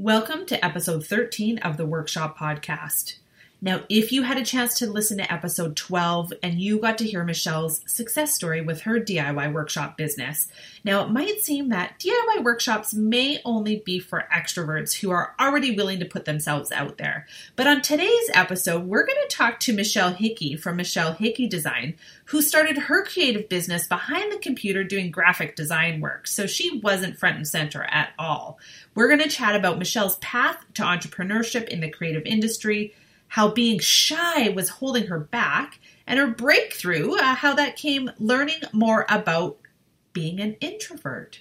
Welcome to episode 13 of the Workshop Podcast. Now, if you had a chance to listen to episode 12 and you got to hear Michelle's success story with her DIY workshop business, now it might seem that DIY workshops may only be for extroverts who are already willing to put themselves out there. But on today's episode, we're going to talk to Michelle Hickey from Michelle Hickey Design, who started her creative business behind the computer doing graphic design work, so she wasn't front and center at all. We're going to chat about Michelle's path to entrepreneurship in the creative industry how being shy was holding her back, and her breakthrough, uh, how that came learning more about being an introvert.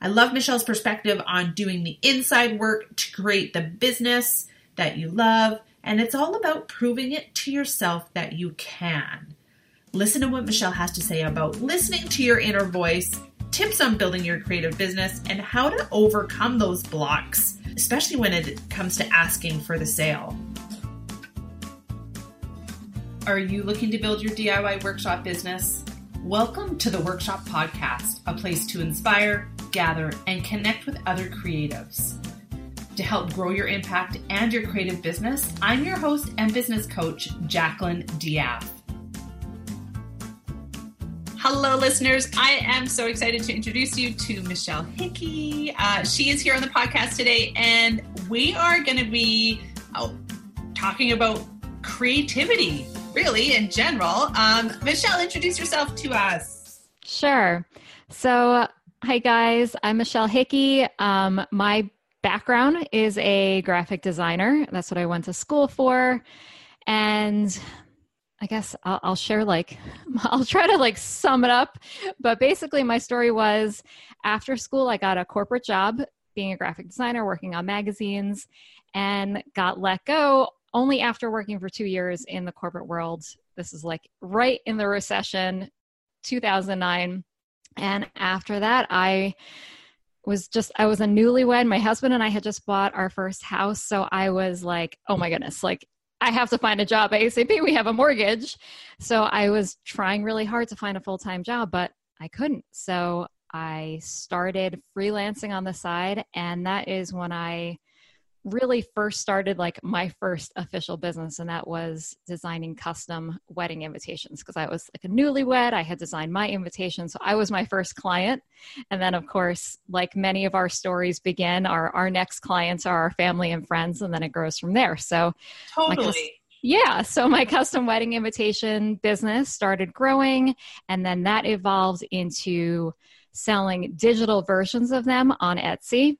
I love Michelle's perspective on doing the inside work to create the business that you love, and it's all about proving it to yourself that you can. Listen to what Michelle has to say about listening to your inner voice, tips on building your creative business, and how to overcome those blocks, especially when it comes to asking for the sale. Are you looking to build your DIY workshop business? Welcome to the Workshop Podcast, a place to inspire, gather, and connect with other creatives. To help grow your impact and your creative business, I'm your host and business coach, Jacqueline Diaz. Hello, listeners. I am so excited to introduce you to Michelle Hickey. Uh, she is here on the podcast today, and we are going to be oh, talking about creativity really in general. Um, Michelle, introduce yourself to us. Sure. So, hi guys, I'm Michelle Hickey. Um, my background is a graphic designer. That's what I went to school for. And I guess I'll, I'll, share like I'll try to like sum it up. But basically, my story was after school, I got a corporate job being a graphic designer, working on magazines, and got let go only after working for two years in the corporate world. This is like right in the recession, 2009. And after that, I was just, I was a newlywed. My husband and I had just bought our first house. So I was like, oh my goodness, like I have to find a job ASAP. We have a mortgage. So I was trying really hard to find a full time job, but I couldn't. So I started freelancing on the side. And that is when I really first started like my first official business and that was designing custom wedding invitations because I was like a newlywed. I had designed my invitation so I was my first client. And then of course like many of our stories begin our our next clients are our family and friends and then it grows from there. So totally. Yeah, so my custom wedding invitation business started growing, and then that evolved into selling digital versions of them on Etsy.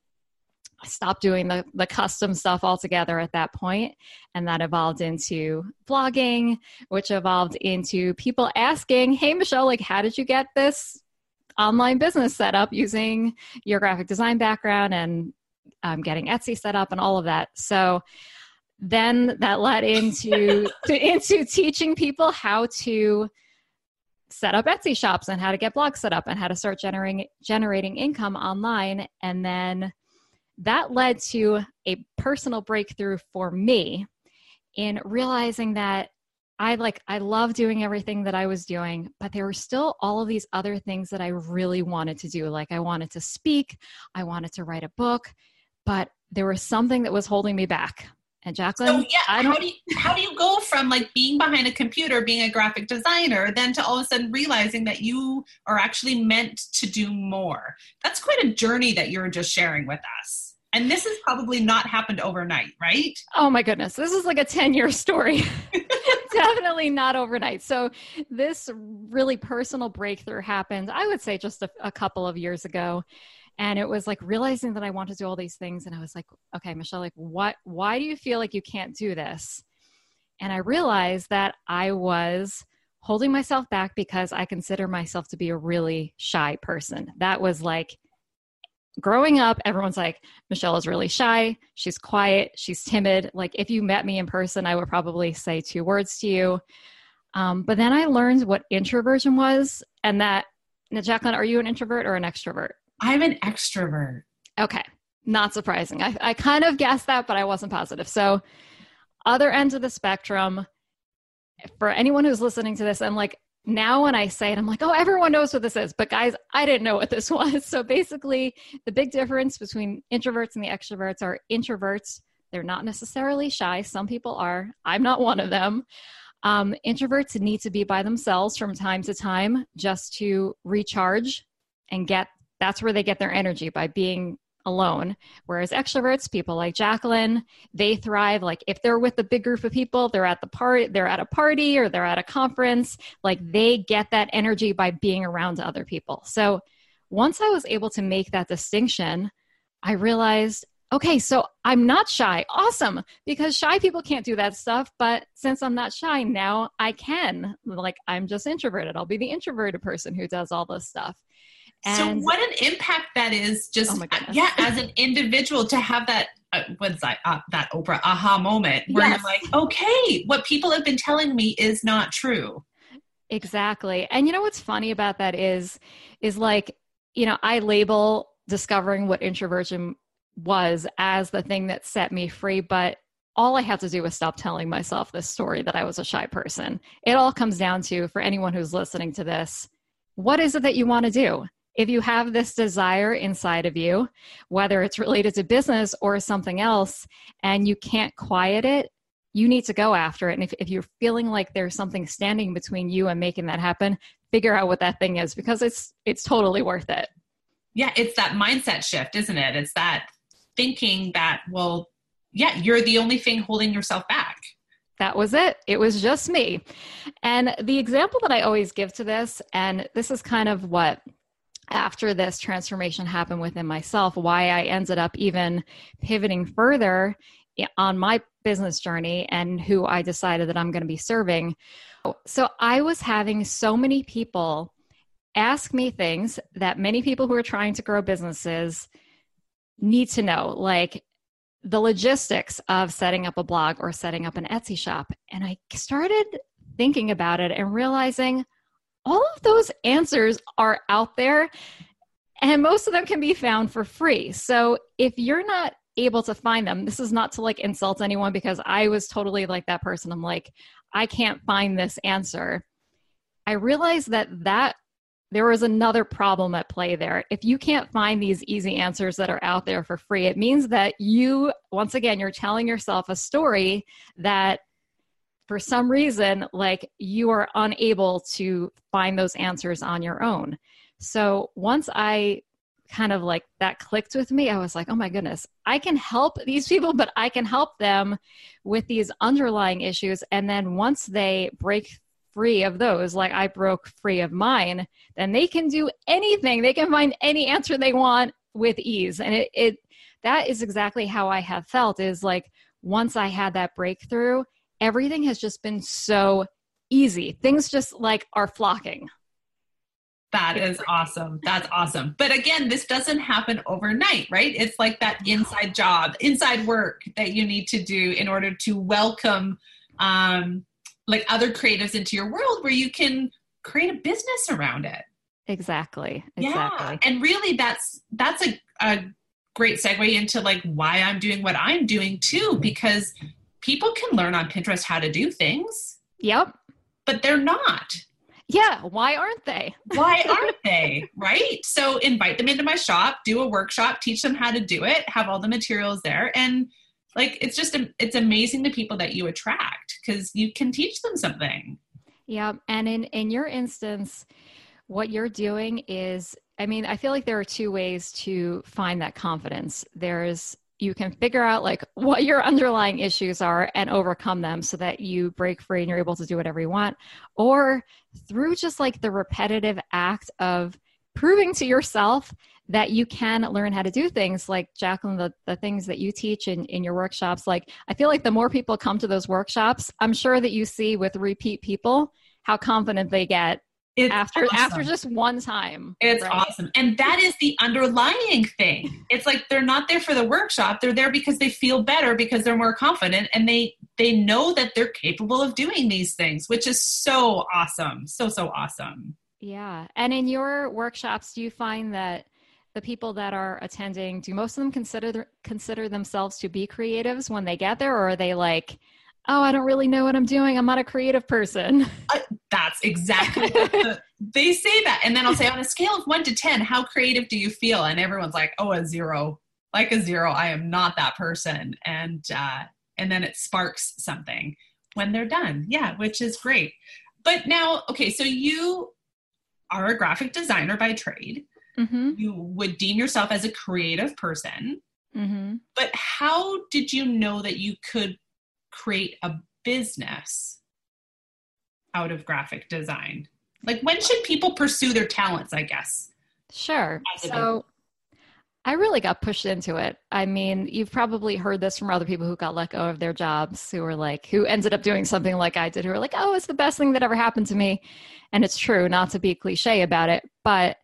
Stopped doing the, the custom stuff altogether at that point, and that evolved into blogging, which evolved into people asking, "Hey, Michelle, like, how did you get this online business set up using your graphic design background and um, getting Etsy set up and all of that?" So then that led into to, into teaching people how to set up Etsy shops and how to get blogs set up and how to start generating generating income online, and then that led to a personal breakthrough for me in realizing that I like I love doing everything that I was doing, but there were still all of these other things that I really wanted to do. Like I wanted to speak, I wanted to write a book, but there was something that was holding me back. And Jacqueline, so yeah, how do you how do you go from like being behind a computer, being a graphic designer, then to all of a sudden realizing that you are actually meant to do more? That's quite a journey that you're just sharing with us. And this has probably not happened overnight, right? Oh my goodness. This is like a 10 year story. Definitely not overnight. So, this really personal breakthrough happened, I would say, just a, a, couple of years ago. And it was like realizing that I want to do all these things. And I was like, okay, Michelle, like, what, why do you feel like you can't do this? And I realized that I was holding myself back because I consider myself to be a really shy person. That was like growing up, everyone's like, Michelle is really shy. She's quiet. She's timid. Like, if you met me in person, I would probably say two words to you. Um, but then I learned what introversion was, and that, now, Jacqueline, are you an introvert or an extrovert? I'm an extrovert. Okay. Not surprising. I, I kind of guessed that, but I wasn't positive. So, other ends of the spectrum, for anyone who's listening to this, and like now when I say it, I'm like, oh, everyone knows what this is. But guys, I didn't know what this was. So basically, the big difference between introverts and the extroverts are introverts, they're not necessarily shy. Some people are. I'm not one of them. Um, introverts need to be by themselves from time to time just to recharge and get that's where they get their energy by being alone. Whereas extroverts, people like Jacqueline, they thrive like if they're with a big group of people, they're at the party, they're at a party or they're at a conference, like they get that energy by being around other people. So once I was able to make that distinction, I realized okay, so I'm not shy. Awesome. Because shy people can't do that stuff. But since I'm not shy, now I can. Like, I'm just introverted. I'll be the introverted person who does all this stuff. And so, what an impact that is just, oh yeah, as an individual to have that. Uh, what's that? Uh, that Oprah aha moment where yes. you're like, okay, what people have been telling me is not true. Exactly. And you know what's funny about that is, is like, you know, I label discovering what introversion was as the thing that set me free, but all I had to do was stop telling myself this story that I was a shy person. It all comes down to, for anyone who's listening to this, what is it that you want to do? If you have this desire inside of you, whether it's related to business or something else, and you can't quiet it, you need to go after it. And if, if you're feeling like there's something standing between you and making that happen, figure out what that thing is because it's it's totally worth it. Yeah, it's that mindset shift, isn't it? It's that thinking that, well, yeah, you're the only thing holding yourself back. That was it. It was just me. And the example that I always give to this, and this is kind of what after this transformation happened within myself, why I ended up even pivoting further on my business journey and who I decided that I'm going to be serving. So I was having so many people ask me things that many people who are trying to grow businesses need to know, like the logistics of setting up a blog or setting up an Etsy shop. And I started thinking about it and realizing all of those answers are out there and most of them can be found for free. So if you're not able to find them, this is not to like insult anyone because I was totally like that person. I'm like, I can't find this answer. I realized that that there was another problem at play there. If you can't find these easy answers that are out there for free, it means that you, once again, you're telling yourself a story that for some reason, like you are unable to find those answers on your own. So once I kind of like that clicked with me, I was like, oh my goodness, I can help these people, but I can help them with these underlying issues. And then once they break free of those, like I broke free of mine, then they can do anything. They can find any answer they want with ease. And it, it that is exactly how I have felt is like once I had that breakthrough, everything has just been so easy. Things just like are flocking. That is awesome. That's awesome. But again, this doesn't happen overnight, right? It's like that inside job, inside work that you need to do in order to welcome um, like other creatives into your world where you can create a business around it. Exactly. Exactly. Yeah. And really that's that's a, a great segue into like why I'm doing what I'm doing too, because people can learn on Pinterest how to do things. Yep. But they're not. Yeah, why aren't they? why aren't they? Right? So invite them into my shop, do a workshop, teach them how to do it, have all the materials there and like it's just it's amazing the people that you attract cuz you can teach them something. Yeah, and in in your instance what you're doing is I mean, I feel like there are two ways to find that confidence. There's you can figure out like what your underlying issues are and overcome them so that you break free and you're able to do whatever you want. Or through just like the repetitive act of proving to yourself that you can learn how to do things like jacqueline the, the things that you teach in, in your workshops like i feel like the more people come to those workshops i'm sure that you see with repeat people how confident they get it's after awesome. after just one time. It's right? awesome. And that is the underlying thing. It's like they're not there for the workshop. They're there because they feel better because they're more confident and they they know that they're capable of doing these things, which is so awesome. So so awesome. Yeah. And in your workshops do you find that the people that are attending do most of them consider consider themselves to be creatives when they get there or are they like oh, I don't really know what I'm doing. I'm not a creative person. Uh, That's exactly what the, they say that. And then I'll say, on a scale of one to 10, how creative do you feel? And everyone's like, oh, a zero, like a zero. I am not that person. And, uh, and then it sparks something when they're done. Yeah, which is great. But now, okay, so you are a graphic designer by trade. Mm-hmm. You would deem yourself as a creative person. Mm-hmm. But how did you know that you could create a business out of graphic design? Like, when should people pursue their talents, I guess? Sure. So, I really got pushed into it. I mean, you've probably heard this from other people who got let go of their jobs, who were like, who ended up doing something like I did, who were like, oh, it's the best thing that ever happened to me. And it's true, not to be cliche about it, but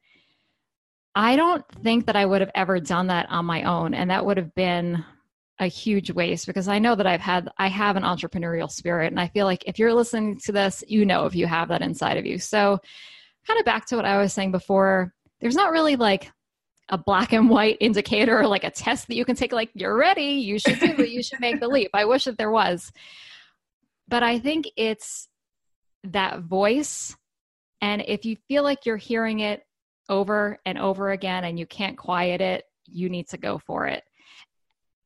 I don't think that I would have ever done that on my own. And that would have been a huge waste because I know that I've had I have an entrepreneurial spirit and I feel like if you're listening to this, you know if you have that inside of you. So kind of back to what I was saying before, there's not really like a black and white indicator or like a test that you can take like you're ready, you should do it, you should make the leap. I wish that there was. But I think it's that voice and if you feel like you're hearing it over and over again and you can't quiet it, you need to go for it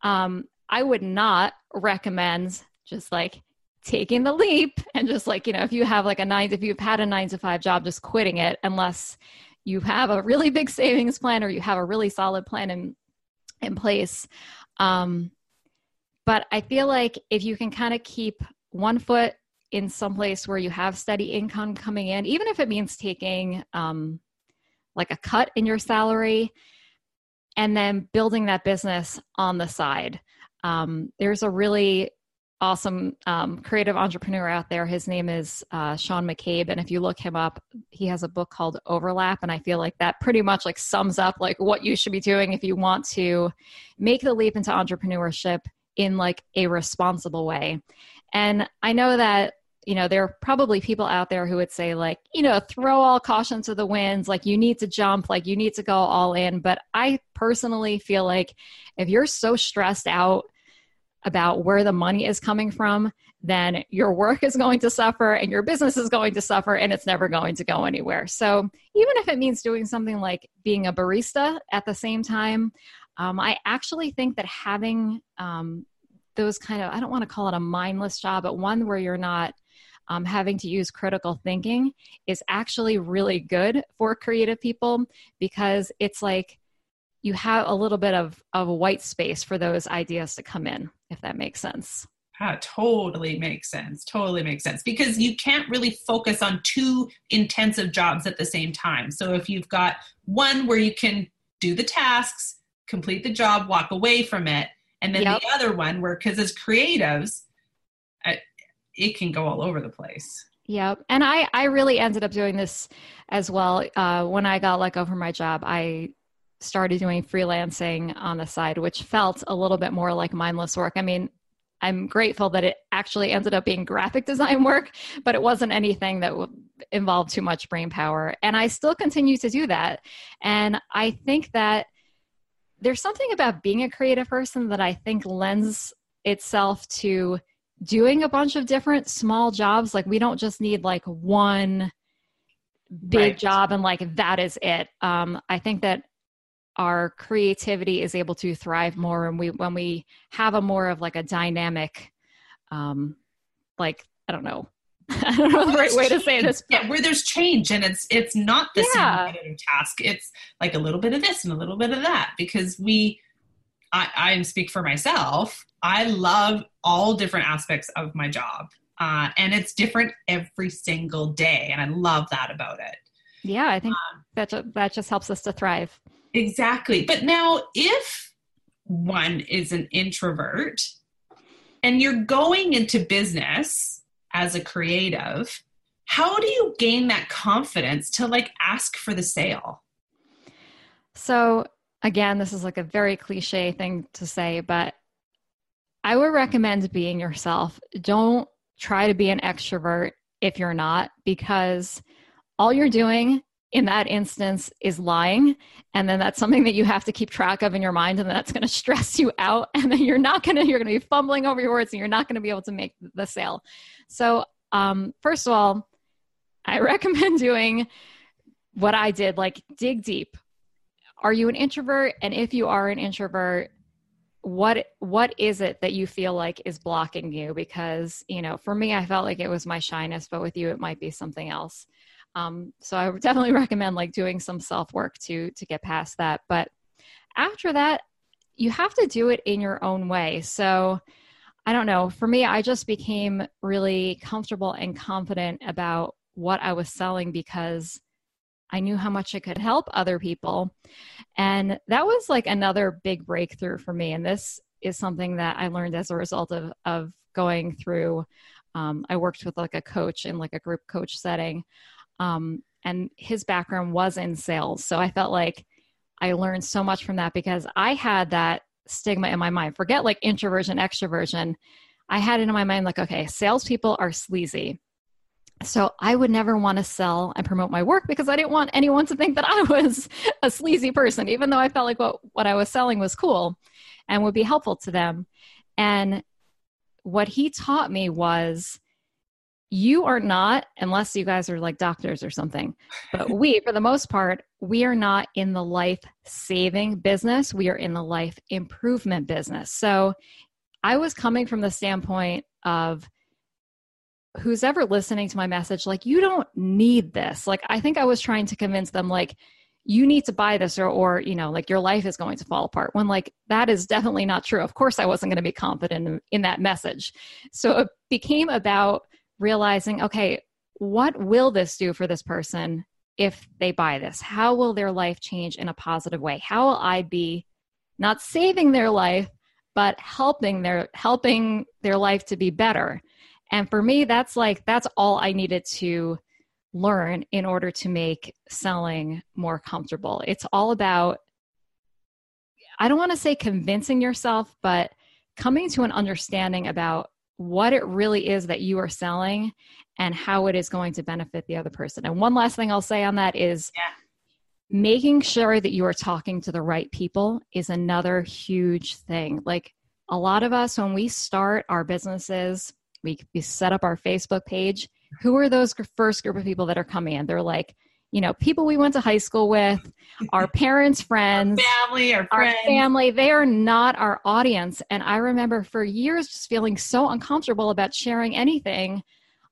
um, I would not recommend just like taking the leap and just like, you know, if you have like a nine, if you've had a nine to five job, just quitting it unless you have a really big savings plan or you have a really solid plan in, in place. Um, but I feel like if you can kind of keep one foot in some place where you have steady income coming in, even if it means taking um, like a cut in your salary, and then building that business on the side. Um, there's a really awesome um, creative entrepreneur out there. His name is uh, Sean McCabe, and if you look him up, he has a book called Overlap, and I feel like that pretty much like sums up like what you should be doing if you want to make the leap into entrepreneurship in like a responsible way. And I know that you know, there are probably people out there who would say, like, you know, throw all caution to the winds, like, you need to jump, like, you need to go all in. But I personally feel like if you're so stressed out about where the money is coming from, then your work is going to suffer and your business is going to suffer and it's never going to go anywhere. So, even if it means doing something like being a barista at the same time, um, I actually think that having um, those kind of, I don't want to call it a mindless job, but one where you're not um, having to use critical thinking is actually really good for creative people because it's like you have a little bit of, of white space for those ideas to come in, if that makes sense. That totally makes sense. Totally makes sense because you can't really focus on two intensive jobs at the same time. So if you've got one where you can do the tasks, complete the job, walk away from it, and then yep. the other one where, because as creatives, it can go all over the place. Yeah, and I I really ended up doing this as well. Uh, when I got let go from my job, I started doing freelancing on the side, which felt a little bit more like mindless work. I mean, I'm grateful that it actually ended up being graphic design work, but it wasn't anything that involved too much brain power. And I still continue to do that. And I think that there's something about being a creative person that I think lends itself to doing a bunch of different small jobs like we don't just need like one big right. job and like that is it um, i think that our creativity is able to thrive more and we when we have a more of like a dynamic um like i don't know I don't know the right way to say this. Yeah, where there's change and it's it's not the yeah. same task. It's like a little bit of this and a little bit of that because we I, I speak for myself. I love all different aspects of my job. Uh, and it's different every single day. And I love that about it. Yeah, I think um, that, ju- that just helps us to thrive. Exactly. But now, if one is an introvert and you're going into business as a creative, how do you gain that confidence to like ask for the sale? So, again, this is like a very cliche thing to say, but I would recommend being yourself. Don't try to be an extrovert if you're not, because all you're doing in that instance is lying. And then that's something that you have to keep track of in your mind. And that's going to stress you out. And then you're not going to, you're going to be fumbling over your words and you're not going to be able to make the sale. So, um, first of all, I recommend doing what I did, like dig deep. Are you an introvert? And if you are an introvert, what what is it that you feel like is blocking you? Because you know for me i felt like it was my shyness but with you it might be something else. Um, so i definitely recommend like doing some self work to to get past that. But after that you have to do it in your own way. So i don't know. For me i just became really comfortable and confident about what i was selling because I knew how much it could help other people. And that was like another big breakthrough for me. And this is something that I learned as a result of, of going through. Um, I worked with like a coach in like a group coach setting. Um, and his background was in sales. So I felt like I learned so much from that because I had that stigma in my mind. Forget like introversion, extroversion. I had it in my mind like, okay, salespeople are sleazy. So I would never want to sell and promote my work because I didn't want anyone to think that I was a sleazy person, even though I felt like what, what I was selling was cool and would be helpful to them. And what he taught me was you are not, unless you guys are like doctors or something, but we, for the most part, we are not in the life saving business. We are in the life improvement business. So I was coming from the standpoint of, who's ever listening to my message like you don't need this. Like i think i was trying to convince them like you need to buy this or or you know like your life is going to fall apart when like that is definitely not true. Of course i wasn't going to be confident in, in that message. So it became about realizing okay what will this do for this person if they buy this? How will their life change in a positive way? How will i be not saving their life but helping their helping their life to be better and for me, that's like, that's all I needed to learn in order to make selling more comfortable. It's all about, I don't want to say convincing yourself, but coming to an understanding about what it really is that you are selling and how it is going to benefit the other person. And one last thing I'll say on that is yeah. making sure that you are talking to the right people is another huge thing. Like a lot of us, when we start our businesses, we, we set up our Facebook page. Who are those first group of people that are coming in? They're like, you know, people we went to high school with, our parents' friends, our family, our, our family. They are not our audience. And I remember for years just feeling so uncomfortable about sharing anything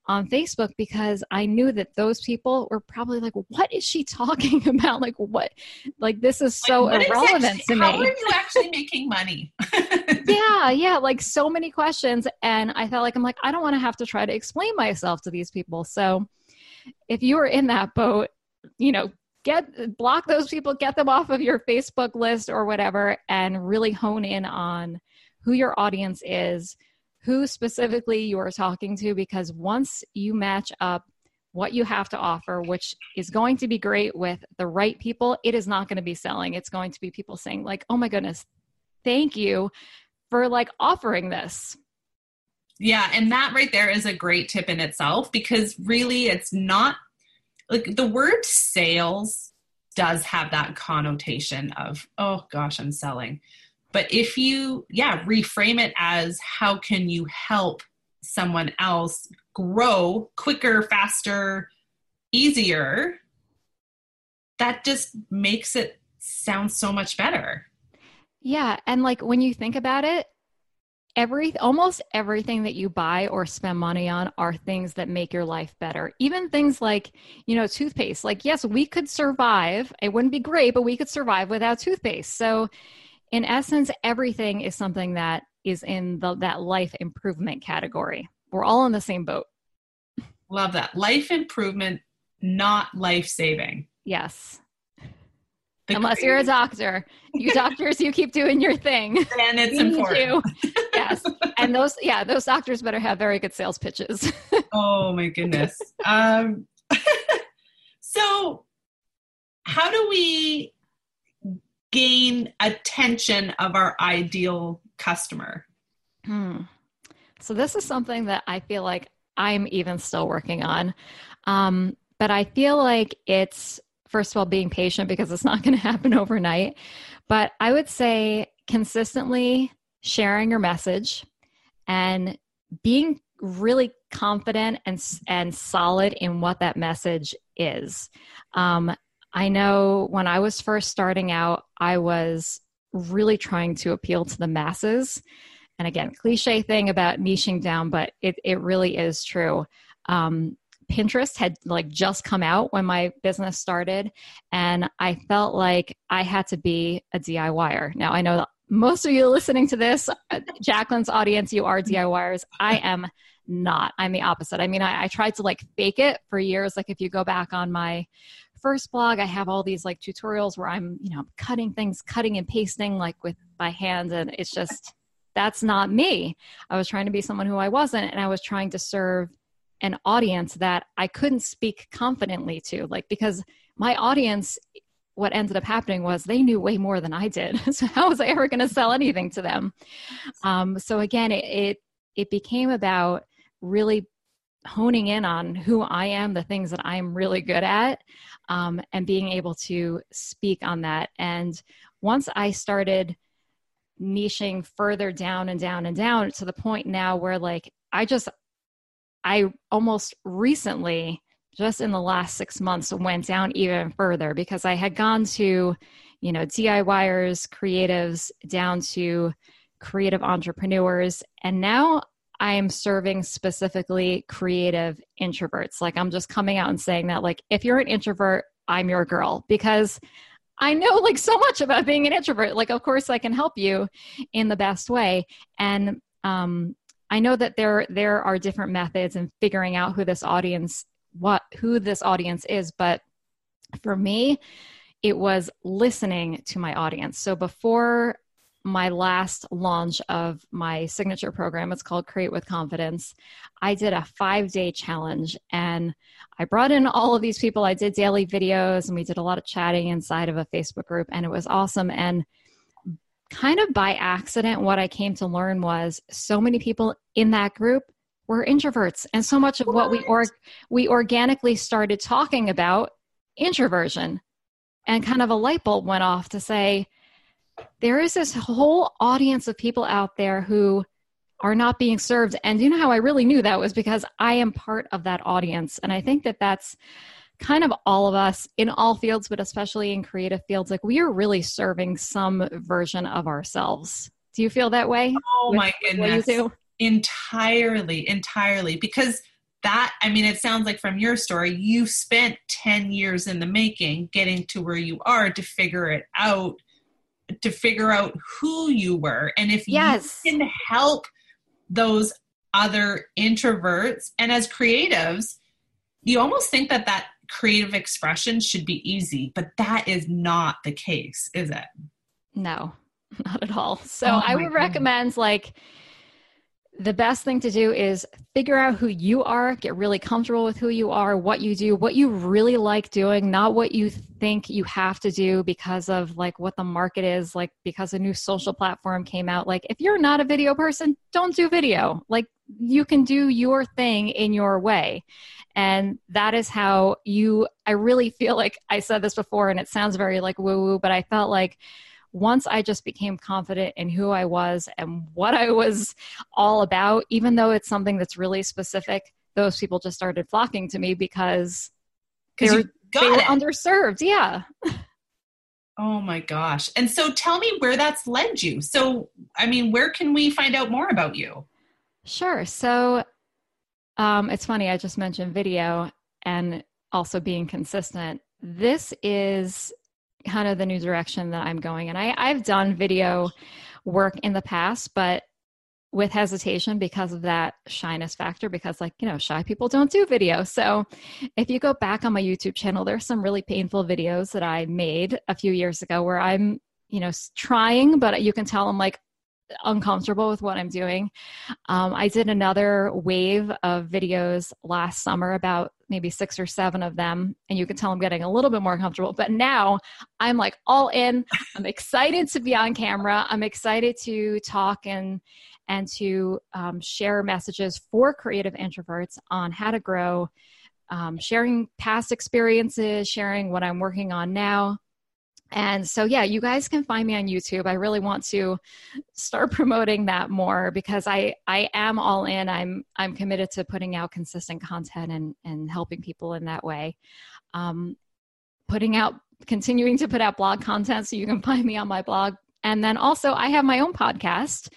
on Facebook because I knew that those people were probably like, "What is she talking about? Like, what? Like, this is so like, irrelevant actually, to me." How are you actually making money? yeah, yeah, like so many questions, and I felt like I'm like, I don't want to have to try to explain myself to these people. So, if you are in that boat, you know, get block those people, get them off of your Facebook list or whatever, and really hone in on who your audience is who specifically you are talking to because once you match up what you have to offer, which is going to be great with the right people, it is not going to be selling. It's going to be people saying, like, oh my goodness, thank you for like offering this. Yeah, and that right there is a great tip in itself because really it's not like the word sales does have that connotation of, oh gosh, I'm selling. But if you, yeah, reframe it as how can you help someone else grow quicker, faster, easier, that just makes it sound so much better. Yeah. And like when you think about it, every almost everything that you buy or spend money on are things that make your life better even things like you know toothpaste like yes we could survive it wouldn't be great but we could survive without toothpaste so in essence, everything is something that is in the, that life improvement category. We're all in the same boat. Love that. Life improvement, not life saving. Yes. The Unless crazy. you're a doctor. You doctors, you keep doing your thing. And it's important. yes. And those, yeah, those doctors better have very good sales pitches. oh my goodness. Um, so, how do we gain attention of our ideal customer? Hmm. So this is something that I feel like I'm even still working on. Um, but I feel like it's first of all being patient because it's not going to happen overnight. But I would say consistently sharing your message and being really confident and and solid in what that message is. Um, I know when I was first starting out, I was really trying to appeal to the masses. And again, cliche thing about niching down, but it, it really is true. Um, Pinterest had like just come out when my business started, and I felt like I had to be a DIYer. Now I know most of you listening to this, uh, Jacqueline's audience, you are DIYers. I am not. I'm the opposite. I mean, I, I tried to like fake it for years. Like if you go back on my first blog, I have all these like tutorials where I'm, you know, cutting things, cutting and pasting like with my hand. And it's just, that's not me. I was trying to be someone who I wasn't. And I was trying to serve an audience that I couldn't speak confidently to, like, because my audience, what ended up happening was they knew way more than I did. so how was I ever going to sell anything to them? Um, so again, it, it, it became about really honing in on who I am, the things that I'm really good at, um, and being able to speak on that. And once I started niching further down and down and down to the point now where, like, I just, I almost recently, just in the last six months, went down even further because I had gone to, you know, DIYers, creatives, down to creative entrepreneurs. And now I am serving specifically creative introverts. Like I'm just coming out and saying that like if you're an introvert, I'm your girl because I know like so much about being an introvert. Like of course I can help you in the best way. And um I know that there there are different methods in figuring out who this audience what who this audience is, but for me it was listening to my audience. So before my last launch of my signature program. It's called Create with Confidence. I did a five day challenge and I brought in all of these people. I did daily videos and we did a lot of chatting inside of a Facebook group, and it was awesome. And kind of by accident, what I came to learn was so many people in that group were introverts, and so much of what, what we or- we organically started talking about introversion, and kind of a light bulb went off to say, there is this whole audience of people out there who are not being served. And you know how I really knew that was because I am part of that audience. And I think that that's kind of all of us in all fields, but especially in creative fields. Like we are really serving some version of ourselves. Do you feel that way? Oh my goodness. Entirely, entirely. Because that, I mean, it sounds like from your story, you spent 10 years in the making getting to where you are to figure it out to figure out who you were and if yes. you can help those other introverts and as creatives you almost think that that creative expression should be easy but that is not the case is it no not at all so oh i would God. recommend like the best thing to do is figure out who you are, get really comfortable with who you are, what you do, what you really like doing, not what you think you have to do because of like what the market is, like because a new social platform came out. Like if you're not a video person, don't do video. Like you can do your thing in your way. And that is how you, I really feel like I said this before and it sounds very like woo woo, but I felt like once I just became confident in who I was and what I was all about, even though it's something that's really specific, those people just started flocking to me because they were, they were underserved. Yeah. Oh my gosh. And so tell me where that's led you. So, I mean, where can we find out more about you? Sure. So, um, it's funny, I just mentioned video and also being consistent. This is kind of the new direction that I'm going. And I, I've done video work in the past, but with hesitation because of that shyness factor because like you know shy people don't do video so if you go back on my youtube channel there's some really painful videos that i made a few years ago where i'm you know trying but you can tell i'm like uncomfortable with what I'm doing. Um, I did another wave of videos last summer, about maybe six or seven of them, and you can tell I'm getting a little bit more comfortable. But now I'm like all in. I'm excited to be on camera. I'm excited to talk and and to um, share messages for creative introverts on how to grow, um, sharing past experiences, sharing what I'm working on now. And so yeah you guys can find me on youtube. I really want to start promoting that more because i i am all in. I'm i'm committed to putting out consistent content and and helping people in that way. Um putting out continuing to put out blog content so you can find me on my blog. And then also i have my own podcast.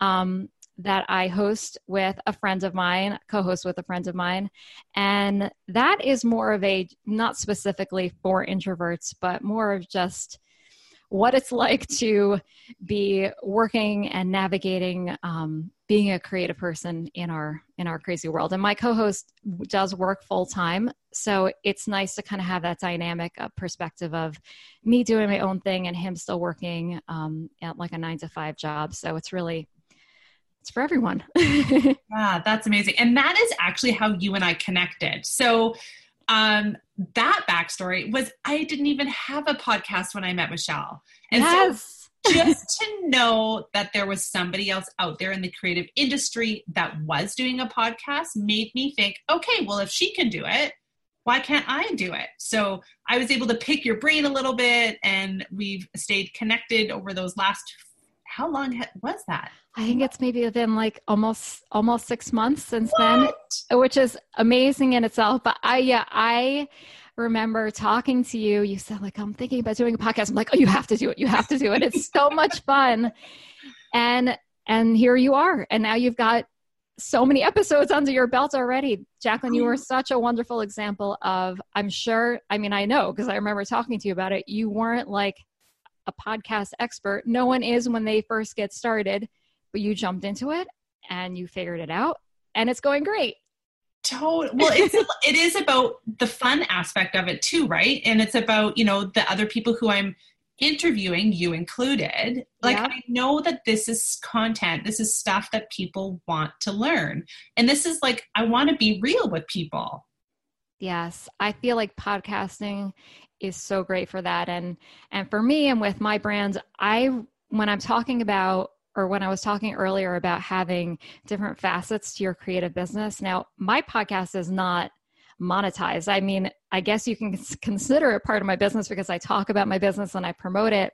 Um that I host with a friend of mine, co host with a friend of mine. And that is more of a, not specifically for introverts, but more of just what it's like to be working and navigating um, being a creative person in our in our crazy world and my co-host does work full time so it's nice to kind of have that dynamic uh, perspective of me doing my own thing and him still working um, at like a nine to five job so it's really it's for everyone. yeah, that's amazing. And that is actually how you and I connected. So um, that backstory was I didn't even have a podcast when I met Michelle. And yes. so just to know that there was somebody else out there in the creative industry that was doing a podcast made me think, okay, well, if she can do it, why can't I do it? So I was able to pick your brain a little bit and we've stayed connected over those last how long was that? I think it's maybe been like almost almost six months since what? then, which is amazing in itself. But I yeah I remember talking to you. You said like I'm thinking about doing a podcast. I'm like, oh, you have to do it. You have to do it. It's so much fun. And and here you are. And now you've got so many episodes under your belt already. Jacqueline, you oh. were such a wonderful example of, I'm sure, I mean, I know because I remember talking to you about it. You weren't like a podcast expert. No one is when they first get started, but you jumped into it and you figured it out and it's going great. Total. Well, it's it is about the fun aspect of it too, right? And it's about you know the other people who I'm interviewing, you included. Like yeah. I know that this is content. This is stuff that people want to learn, and this is like I want to be real with people. Yes, I feel like podcasting is so great for that and and for me and with my brands i when i'm talking about or when i was talking earlier about having different facets to your creative business now my podcast is not monetized. I mean i guess you can consider it part of my business because i talk about my business and i promote it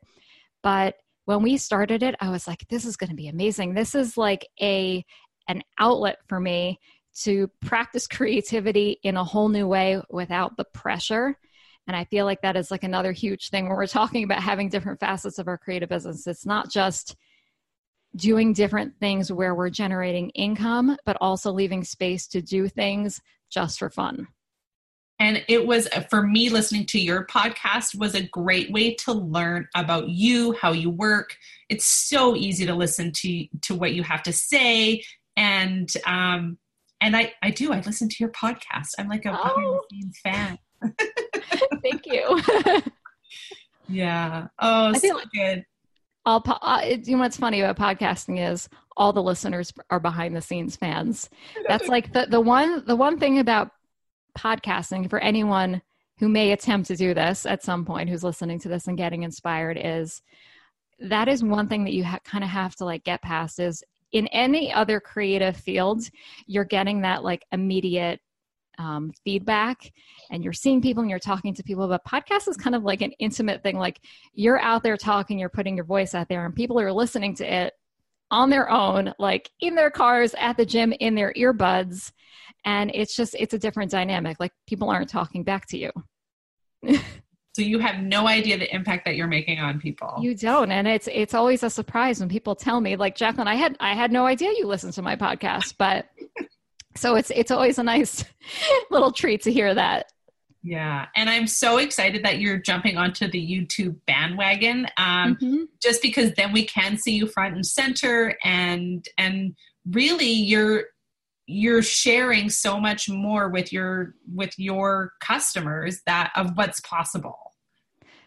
but when we started it i was like this is going to be amazing. This is like a an outlet for me to practice creativity in a whole new way without the pressure and I feel like that is like another huge thing when we're talking about having different facets of our creative business. It's not just doing different things where we're generating income, but also leaving space to do things just for fun. And it was for me listening to your podcast was a great way to learn about you, how you work. It's so easy to listen to to what you have to say and um and I I do I listen to your podcast. I'm like a oh. behind the fan. Thank you. yeah. Oh, I so good. All po- uh, you know what's funny about podcasting is all the listeners are behind the scenes fans. That's like the the one the one thing about podcasting for anyone who may attempt to do this at some point who's listening to this and getting inspired is that is one thing that you ha- kind of have to like get past is in any other creative field you're getting that like immediate um, feedback and you're seeing people and you're talking to people. But podcast is kind of like an intimate thing like you're out there talking you're putting your voice out there and people are listening to it on their own like in their cars at the gym in their earbuds and it's just it's a different dynamic like people aren't talking back to you so you have no idea the impact that you're making on people. You don't. And it's it's always a surprise when people tell me like jacqueline i had i had no idea you listened to my podcast but so it's it's always a nice little treat to hear that. Yeah. And i'm so excited that you're jumping onto the youtube bandwagon um, mm-hmm. just because then we can see you front and center and and really you're you're sharing so much more with your with your customers that of what's possible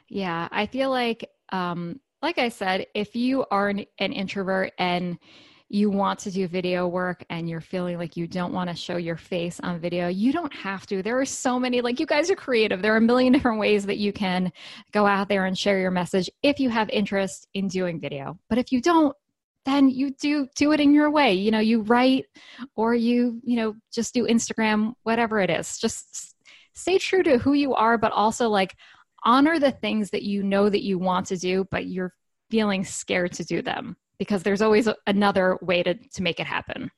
yeah i feel like um like i said if you are an, an introvert and you want to do video work and you're feeling like you don't want to show your face on video, you don't have to. There are so many, like you guys are creative. There are a million different ways that you can go out there and share your message if you have interest in doing video. But if you don't, then you do do it in your way. You know, you write or you, you know, just do Instagram, whatever it is. Just stay true to who you are, but also like honor the things that you know that you want to do, but you're feeling scared to do them because there's always another way to, to make it happen.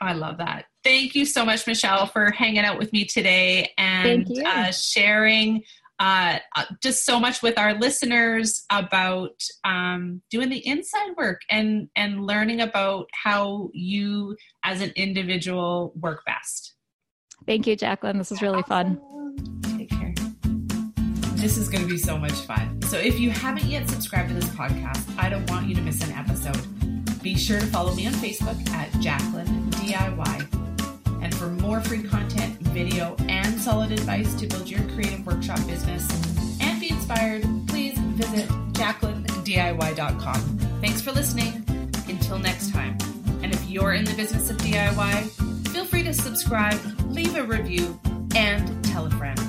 I love that. Thank you so much, Michelle, for hanging out with me today and uh, sharing uh, uh, just so much with our listeners about um, doing the inside work and and learning about how you as an individual work best. Thank you, Jacqueline. This is really fun. This is going to be so much fun. So if you haven't yet subscribed to this podcast, I don't want you to miss an episode. Be sure to follow me on Facebook at Jacqueline DIY and for more free content, video, and solid advice to build your creative workshop business and be inspired, please visit jacquelinediy.com. Thanks for listening. Until next time. And if you're in the business of DIY, feel free to subscribe, leave a review, and tell a friend.